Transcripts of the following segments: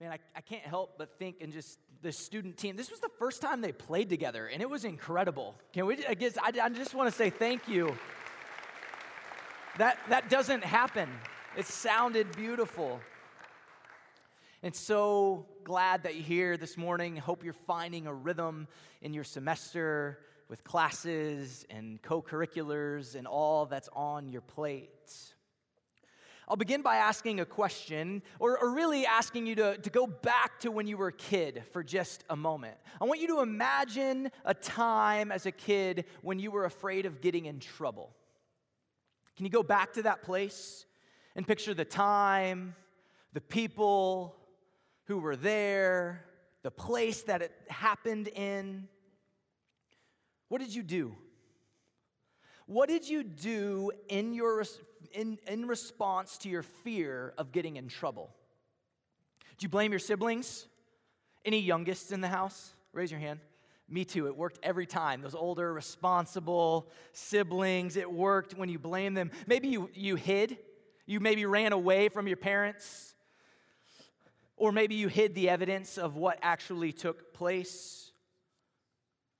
Man, I, I can't help but think and just the student team. This was the first time they played together, and it was incredible. Can we? I guess I, I just want to say thank you. That that doesn't happen. It sounded beautiful. And so glad that you're here this morning. Hope you're finding a rhythm in your semester with classes and co curriculars and all that's on your plate. I'll begin by asking a question, or, or, really asking you to, to go back to when you were a kid for just a moment. I want you to imagine a time as a kid when you were afraid of getting in trouble. Can you go back to that place and picture the time, the people who were there, the place that it happened in? What did you do? What did you do in, your, in, in response to your fear of getting in trouble? Do you blame your siblings? Any youngest in the house? Raise your hand. Me too. It worked every time. Those older, responsible siblings, it worked when you blame them. Maybe you, you hid. You maybe ran away from your parents. Or maybe you hid the evidence of what actually took place.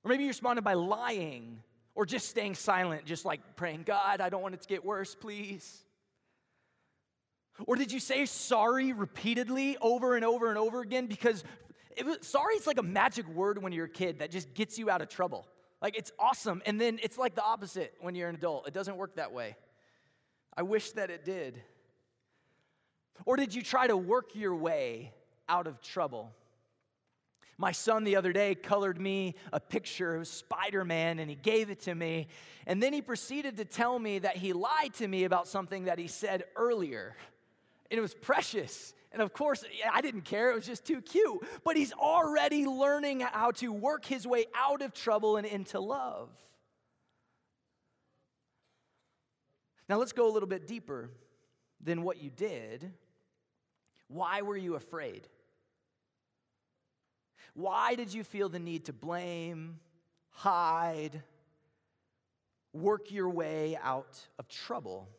Or maybe you responded by lying or just staying silent, just like praying, God, I don't want it to get worse, please. Or did you say sorry repeatedly over and over and over again? Because it was, sorry is like a magic word when you're a kid that just gets you out of trouble. Like it's awesome. And then it's like the opposite when you're an adult. It doesn't work that way. I wish that it did. Or did you try to work your way out of trouble? My son the other day colored me a picture of Spider Man and he gave it to me. And then he proceeded to tell me that he lied to me about something that he said earlier. And it was precious. And of course, I didn't care. It was just too cute. But he's already learning how to work his way out of trouble and into love. Now, let's go a little bit deeper than what you did. Why were you afraid? Why did you feel the need to blame, hide, work your way out of trouble?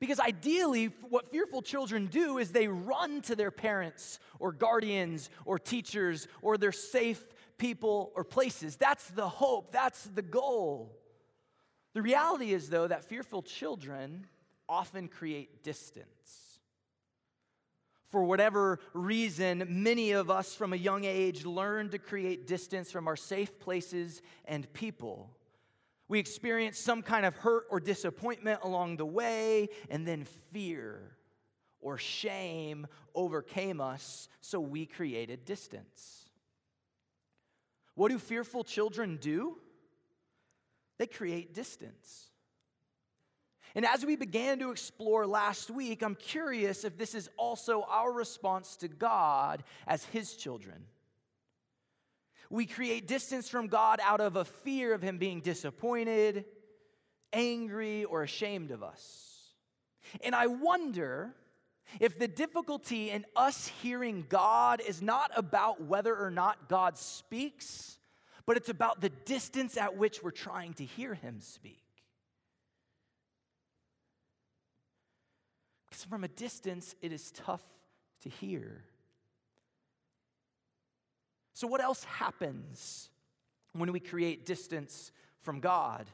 Because ideally, what fearful children do is they run to their parents or guardians or teachers or their safe people or places. That's the hope, that's the goal. The reality is, though, that fearful children often create distance for whatever reason, many of us from a young age learn to create distance from our safe places and people. We experience some kind of hurt or disappointment along the way, and then fear or shame overcame us, so we created distance. What do fearful children do? They create distance. And as we began to explore last week, I'm curious if this is also our response to God as His children. We create distance from God out of a fear of Him being disappointed, angry, or ashamed of us. And I wonder if the difficulty in us hearing God is not about whether or not God speaks, but it's about the distance at which we're trying to hear Him speak. Because from a distance, it is tough to hear. So, what else happens when we create distance from God?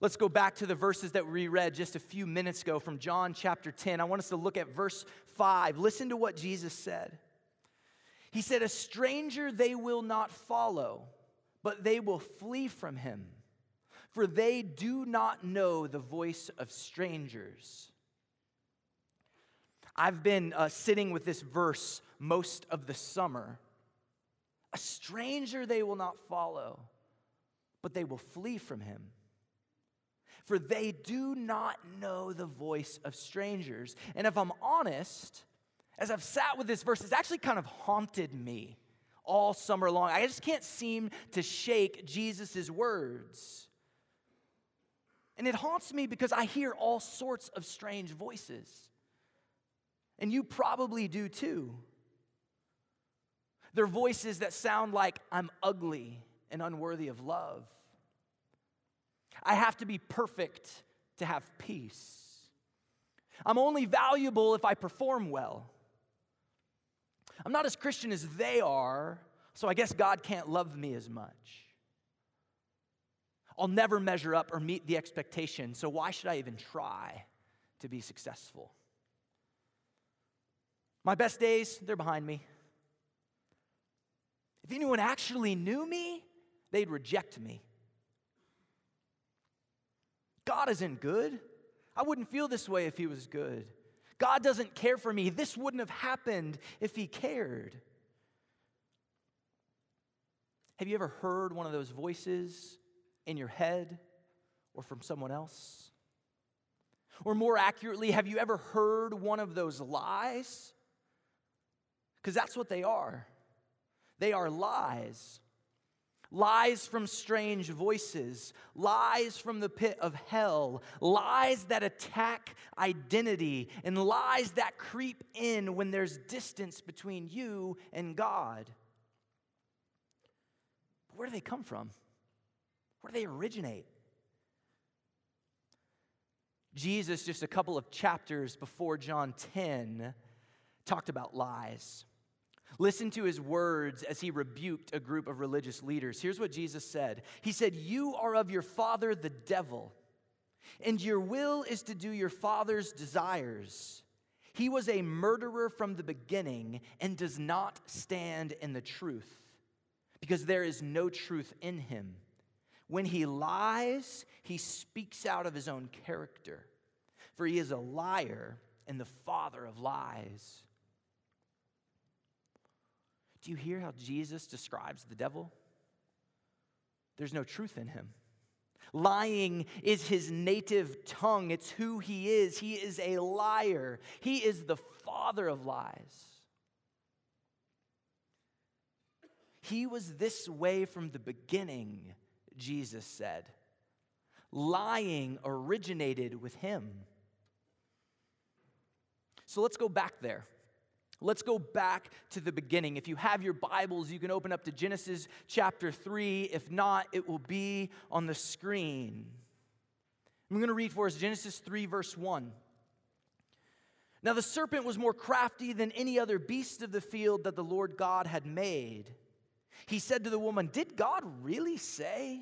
Let's go back to the verses that we read just a few minutes ago from John chapter 10. I want us to look at verse 5. Listen to what Jesus said. He said, A stranger they will not follow, but they will flee from him for they do not know the voice of strangers. I've been uh, sitting with this verse most of the summer. A stranger they will not follow, but they will flee from him. For they do not know the voice of strangers. And if I'm honest, as I've sat with this verse, it's actually kind of haunted me all summer long. I just can't seem to shake Jesus' words. And it haunts me because I hear all sorts of strange voices. And you probably do too. They're voices that sound like I'm ugly and unworthy of love. I have to be perfect to have peace. I'm only valuable if I perform well. I'm not as Christian as they are, so I guess God can't love me as much. I'll never measure up or meet the expectation, so why should I even try to be successful? My best days, they're behind me. If anyone actually knew me, they'd reject me. God isn't good. I wouldn't feel this way if He was good. God doesn't care for me. This wouldn't have happened if He cared. Have you ever heard one of those voices in your head or from someone else? Or more accurately, have you ever heard one of those lies? Because that's what they are. They are lies. Lies from strange voices, lies from the pit of hell, lies that attack identity, and lies that creep in when there's distance between you and God. But where do they come from? Where do they originate? Jesus, just a couple of chapters before John 10, talked about lies. Listen to his words as he rebuked a group of religious leaders. Here's what Jesus said He said, You are of your father, the devil, and your will is to do your father's desires. He was a murderer from the beginning and does not stand in the truth because there is no truth in him. When he lies, he speaks out of his own character, for he is a liar and the father of lies. Do you hear how Jesus describes the devil? There's no truth in him. Lying is his native tongue, it's who he is. He is a liar, he is the father of lies. He was this way from the beginning, Jesus said. Lying originated with him. So let's go back there. Let's go back to the beginning. If you have your Bibles, you can open up to Genesis chapter 3. If not, it will be on the screen. I'm going to read for us Genesis 3, verse 1. Now the serpent was more crafty than any other beast of the field that the Lord God had made. He said to the woman, Did God really say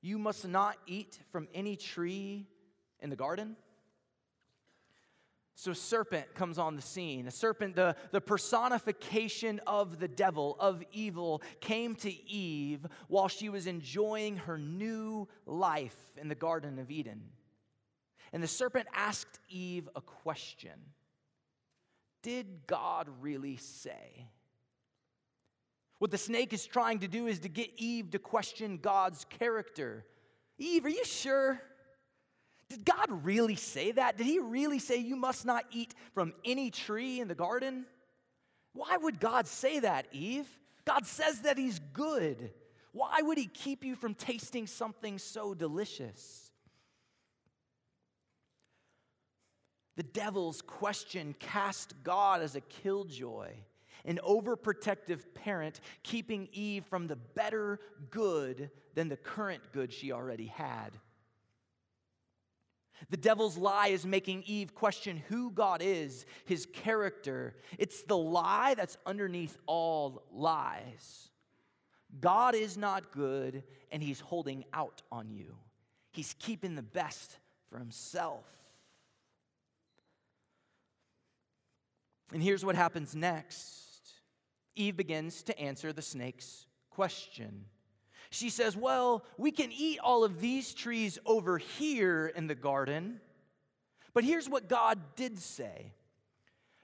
you must not eat from any tree in the garden? So, serpent comes on the scene. A serpent, the, the personification of the devil, of evil, came to Eve while she was enjoying her new life in the Garden of Eden. And the serpent asked Eve a question Did God really say? What the snake is trying to do is to get Eve to question God's character. Eve, are you sure? Did God really say that? Did He really say you must not eat from any tree in the garden? Why would God say that, Eve? God says that He's good. Why would He keep you from tasting something so delicious? The devil's question cast God as a killjoy, an overprotective parent keeping Eve from the better good than the current good she already had. The devil's lie is making Eve question who God is, his character. It's the lie that's underneath all lies. God is not good, and he's holding out on you. He's keeping the best for himself. And here's what happens next Eve begins to answer the snake's question. She says, Well, we can eat all of these trees over here in the garden, but here's what God did say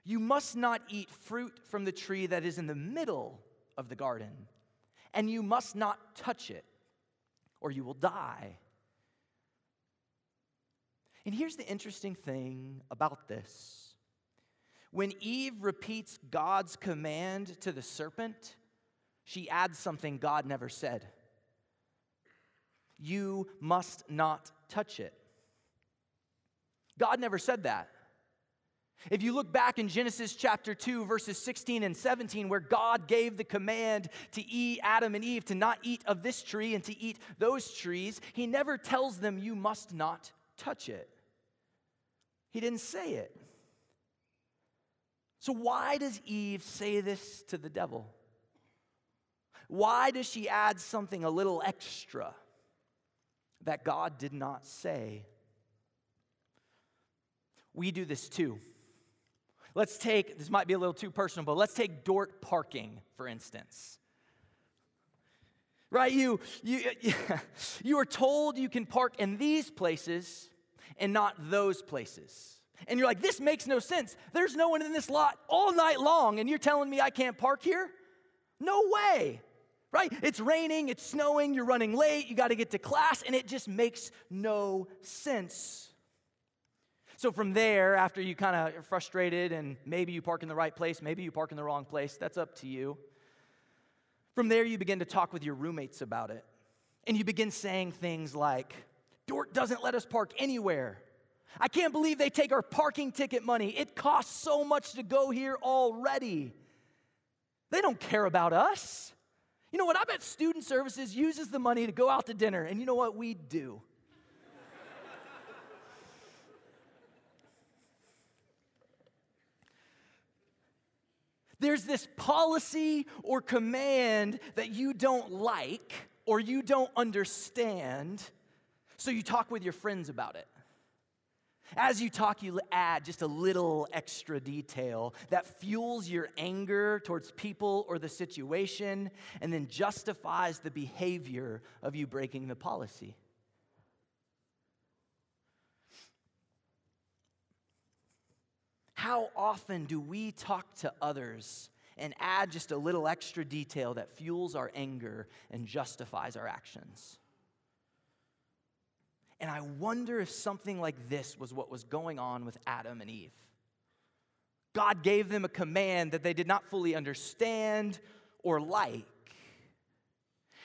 You must not eat fruit from the tree that is in the middle of the garden, and you must not touch it, or you will die. And here's the interesting thing about this. When Eve repeats God's command to the serpent, she adds something God never said. You must not touch it. God never said that. If you look back in Genesis chapter 2, verses 16 and 17, where God gave the command to eat Adam and Eve to not eat of this tree and to eat those trees, He never tells them, You must not touch it. He didn't say it. So, why does Eve say this to the devil? Why does she add something a little extra that God did not say? We do this too. Let's take, this might be a little too personal, but let's take Dordt parking, for instance. Right? You, you, you are told you can park in these places and not those places. And you're like, this makes no sense. There's no one in this lot all night long, and you're telling me I can't park here? No way. Right? It's raining, it's snowing, you're running late, you got to get to class, and it just makes no sense. So, from there, after you kind of are frustrated and maybe you park in the right place, maybe you park in the wrong place, that's up to you. From there, you begin to talk with your roommates about it. And you begin saying things like, Dordt doesn't let us park anywhere. I can't believe they take our parking ticket money. It costs so much to go here already. They don't care about us. You know what? I bet student services uses the money to go out to dinner. And you know what? We do. There's this policy or command that you don't like or you don't understand, so you talk with your friends about it. As you talk, you add just a little extra detail that fuels your anger towards people or the situation and then justifies the behavior of you breaking the policy. How often do we talk to others and add just a little extra detail that fuels our anger and justifies our actions? And I wonder if something like this was what was going on with Adam and Eve. God gave them a command that they did not fully understand or like.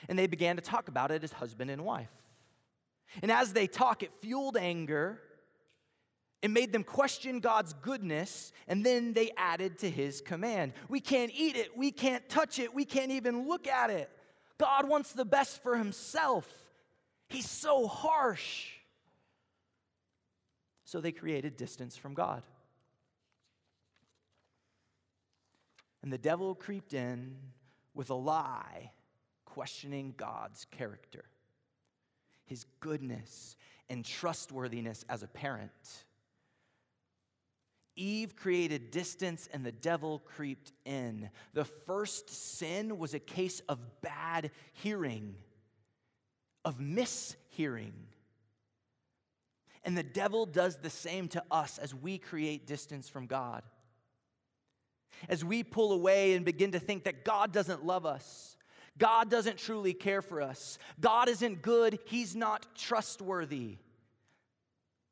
And they began to talk about it as husband and wife. And as they talk, it fueled anger. It made them question God's goodness, and then they added to his command. We can't eat it, we can't touch it, we can't even look at it. God wants the best for himself. He's so harsh. So they created distance from God. And the devil creeped in with a lie, questioning God's character, his goodness, and trustworthiness as a parent. Eve created distance and the devil creeped in. The first sin was a case of bad hearing of mishearing. And the devil does the same to us as we create distance from God. As we pull away and begin to think that God doesn't love us, God doesn't truly care for us, God isn't good, He's not trustworthy.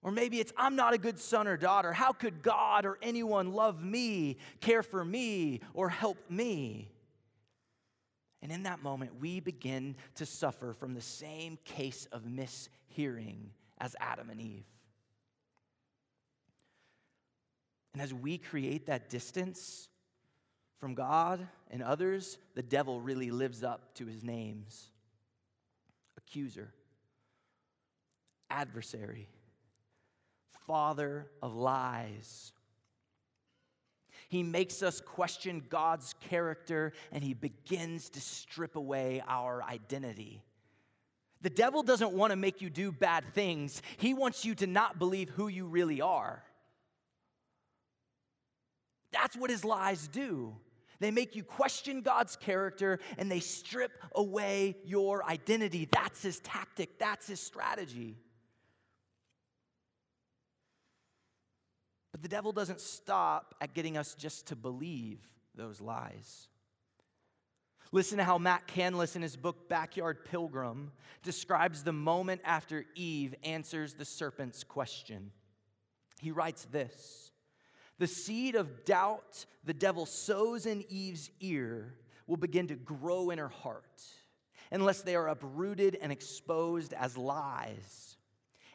Or maybe it's, I'm not a good son or daughter. How could God or anyone love me, care for me, or help me? And in that moment, we begin to suffer from the same case of mishearing as Adam and Eve. And as we create that distance from God and others, the devil really lives up to his names accuser, adversary, father of lies he makes us question God's character and he begins to strip away our identity. The devil doesn't want to make you do bad things, he wants you to not believe who you really are. That's what his lies do. They make you question God's character and they strip away your identity. That's his tactic, that's his strategy. The devil doesn't stop at getting us just to believe those lies. Listen to how Matt Canlis, in his book Backyard Pilgrim, describes the moment after Eve answers the serpent's question. He writes this The seed of doubt the devil sows in Eve's ear will begin to grow in her heart unless they are uprooted and exposed as lies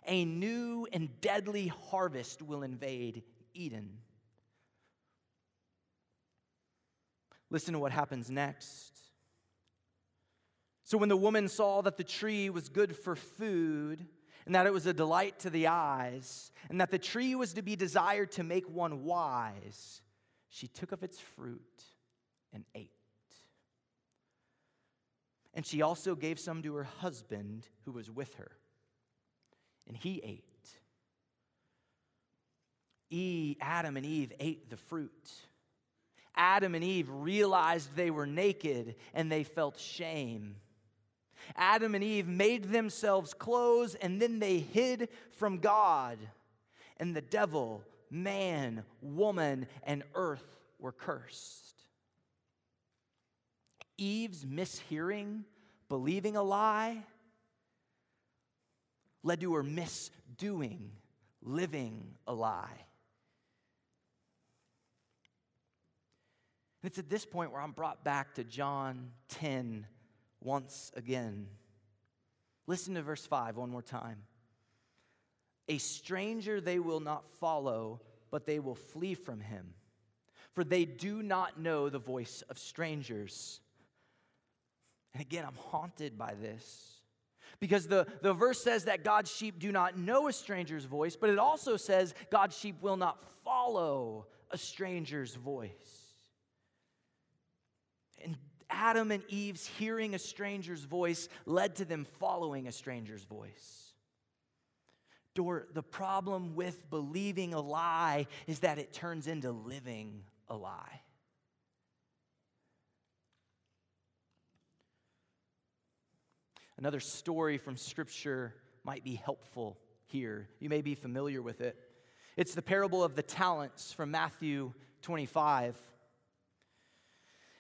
a new and deadly harvest will invade Eden. Listen to what happens next. So, when the woman saw that the tree was good for food, and that it was a delight to the eyes, and that the tree was to be desired to make one wise, she took of its fruit and ate. And she also gave some to her husband who was with her, and he ate. Eve, Adam and Eve ate the fruit. Adam and Eve realized they were naked and they felt shame. Adam and Eve made themselves clothes and then they hid from God. And the devil, man, woman, and earth were cursed. Eve's mishearing, believing a lie, led to her misdoing, living a lie. And it's at this point where I'm brought back to John 10 once again. Listen to verse 5 one more time. A stranger they will not follow, but they will flee from him, for they do not know the voice of strangers. And again, I'm haunted by this. Because the, the verse says that God's sheep do not know a stranger's voice, but it also says God's sheep will not follow a stranger's voice. Adam and Eve's hearing a stranger's voice led to them following a stranger's voice. The problem with believing a lie is that it turns into living a lie. Another story from Scripture might be helpful here. You may be familiar with it. It's the parable of the talents from Matthew 25.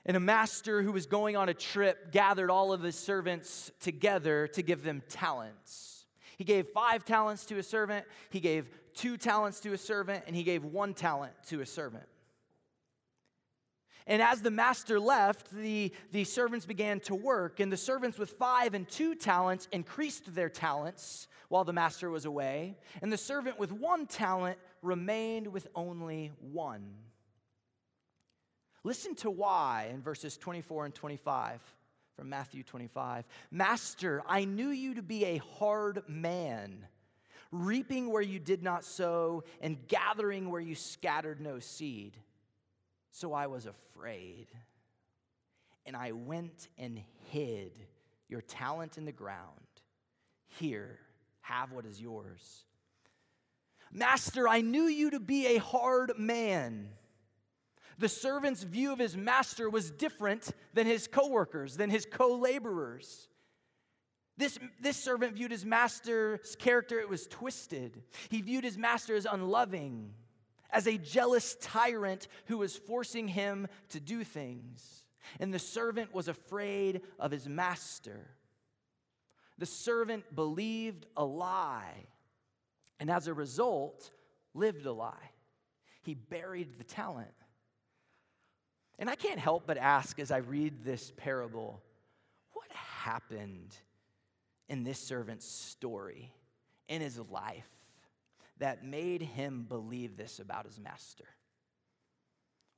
And a master who was going on a trip gathered all of his servants together to give them talents. He gave five talents to a servant, he gave two talents to a servant, and he gave one talent to a servant. And as the master left, the, the servants began to work, and the servants with five and two talents increased their talents while the master was away, and the servant with one talent remained with only one. Listen to why in verses 24 and 25 from Matthew 25. Master, I knew you to be a hard man, reaping where you did not sow, and gathering where you scattered no seed. So I was afraid, and I went and hid your talent in the ground. Here, have what is yours. Master, I knew you to be a hard man the servant's view of his master was different than his coworkers, than his co laborers. This, this servant viewed his master's character, it was twisted. He viewed his master as unloving, as a jealous tyrant who was forcing him to do things. And the servant was afraid of his master. The servant believed a lie, and as a result, lived a lie. He buried the talent. And I can't help but ask as I read this parable what happened in this servant's story, in his life, that made him believe this about his master?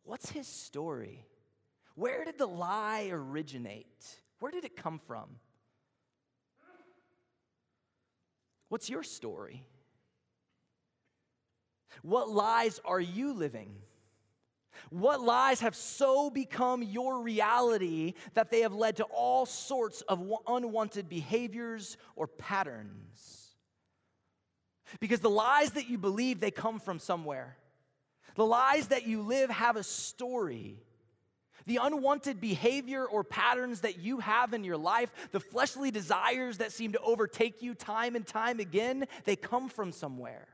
What's his story? Where did the lie originate? Where did it come from? What's your story? What lies are you living? What lies have so become your reality that they have led to all sorts of unwanted behaviors or patterns? Because the lies that you believe, they come from somewhere. The lies that you live have a story. The unwanted behavior or patterns that you have in your life, the fleshly desires that seem to overtake you time and time again, they come from somewhere.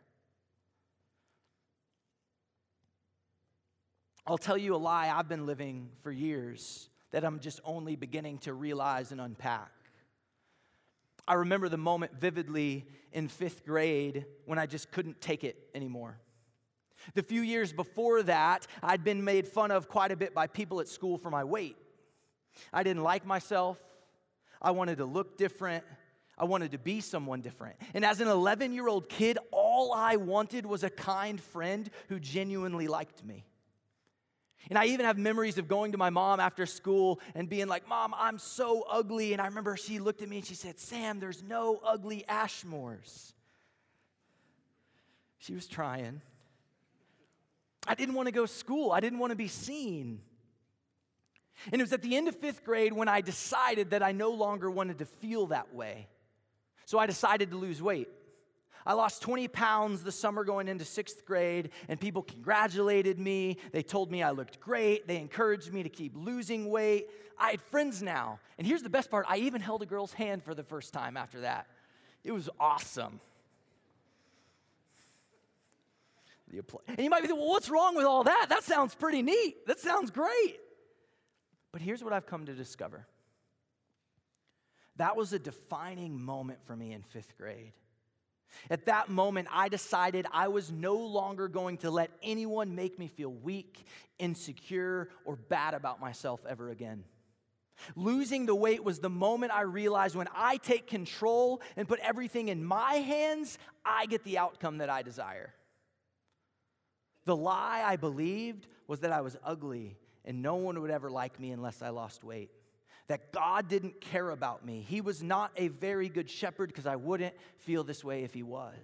I'll tell you a lie I've been living for years that I'm just only beginning to realize and unpack. I remember the moment vividly in fifth grade when I just couldn't take it anymore. The few years before that, I'd been made fun of quite a bit by people at school for my weight. I didn't like myself. I wanted to look different. I wanted to be someone different. And as an 11 year old kid, all I wanted was a kind friend who genuinely liked me. And I even have memories of going to my mom after school and being like, Mom, I'm so ugly. And I remember she looked at me and she said, Sam, there's no ugly Ashmores. She was trying. I didn't want to go to school, I didn't want to be seen. And it was at the end of fifth grade when I decided that I no longer wanted to feel that way. So I decided to lose weight. I lost 20 pounds the summer going into sixth grade, and people congratulated me. They told me I looked great. They encouraged me to keep losing weight. I had friends now. And here's the best part I even held a girl's hand for the first time after that. It was awesome. And you might be thinking, well, what's wrong with all that? That sounds pretty neat. That sounds great. But here's what I've come to discover that was a defining moment for me in fifth grade. At that moment, I decided I was no longer going to let anyone make me feel weak, insecure, or bad about myself ever again. Losing the weight was the moment I realized when I take control and put everything in my hands, I get the outcome that I desire. The lie I believed was that I was ugly and no one would ever like me unless I lost weight that God didn't care about me. He was not a very good shepherd because I wouldn't feel this way if he was.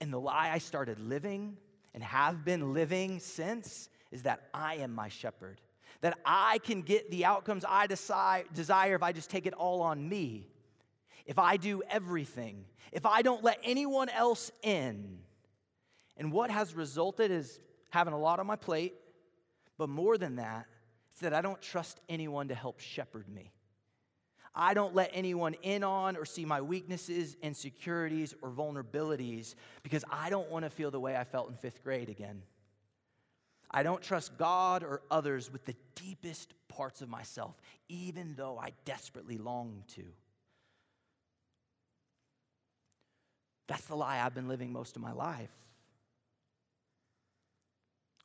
And the lie I started living and have been living since is that I am my shepherd, that I can get the outcomes I desire if I just take it all on me. If I do everything, if I don't let anyone else in. And what has resulted is having a lot on my plate, but more than that, it's that I don't trust anyone to help shepherd me. I don't let anyone in on or see my weaknesses, insecurities, or vulnerabilities because I don't want to feel the way I felt in fifth grade again. I don't trust God or others with the deepest parts of myself, even though I desperately long to. That's the lie I've been living most of my life.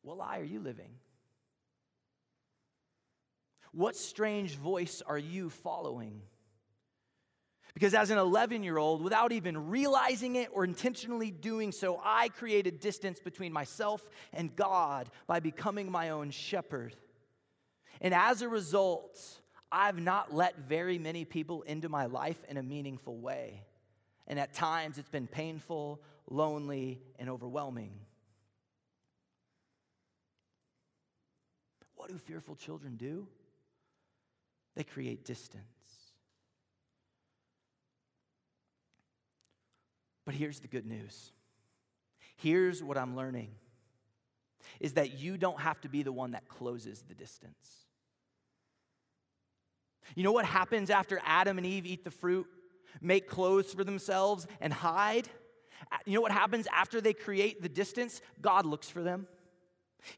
What lie are you living? What strange voice are you following? Because as an 11 year old, without even realizing it or intentionally doing so, I created distance between myself and God by becoming my own shepherd. And as a result, I've not let very many people into my life in a meaningful way. And at times, it's been painful, lonely, and overwhelming. What do fearful children do? They create distance. But here's the good news. Here's what I'm learning is that you don't have to be the one that closes the distance. You know what happens after Adam and Eve eat the fruit, make clothes for themselves, and hide? You know what happens after they create the distance? God looks for them.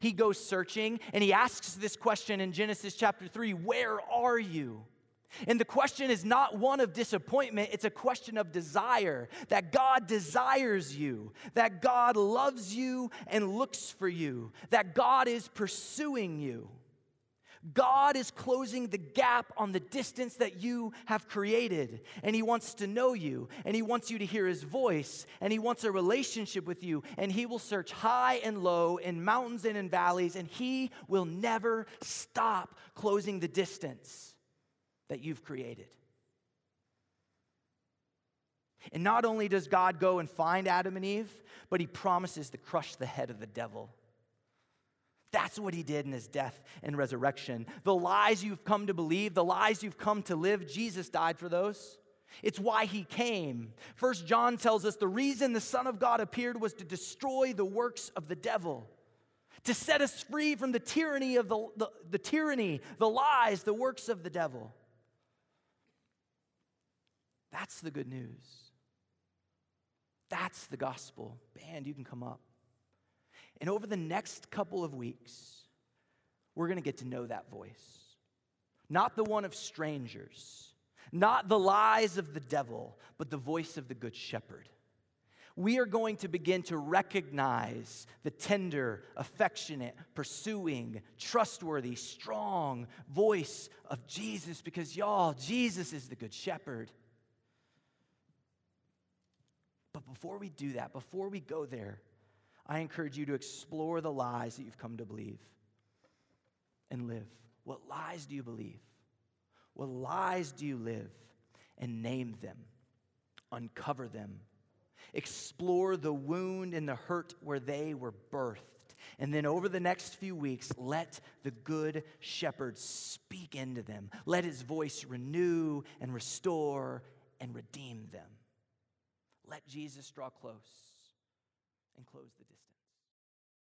He goes searching and he asks this question in Genesis chapter 3 Where are you? And the question is not one of disappointment, it's a question of desire. That God desires you, that God loves you and looks for you, that God is pursuing you. God is closing the gap on the distance that you have created. And He wants to know you, and He wants you to hear His voice, and He wants a relationship with you. And He will search high and low, in mountains and in valleys, and He will never stop closing the distance that you've created. And not only does God go and find Adam and Eve, but He promises to crush the head of the devil. That's what he did in his death and resurrection. The lies you've come to believe, the lies you've come to live, Jesus died for those. It's why he came. First John tells us the reason the Son of God appeared was to destroy the works of the devil, to set us free from the tyranny of the, the, the tyranny, the lies, the works of the devil. That's the good news. That's the gospel. Band, you can come up. And over the next couple of weeks, we're going to get to know that voice. Not the one of strangers, not the lies of the devil, but the voice of the Good Shepherd. We are going to begin to recognize the tender, affectionate, pursuing, trustworthy, strong voice of Jesus because, y'all, Jesus is the Good Shepherd. But before we do that, before we go there, I encourage you to explore the lies that you've come to believe and live. What lies do you believe? What lies do you live? And name them, uncover them, Explore the wound and the hurt where they were birthed. And then over the next few weeks, let the good shepherd speak into them. Let his voice renew and restore and redeem them. Let Jesus draw close and close the distance.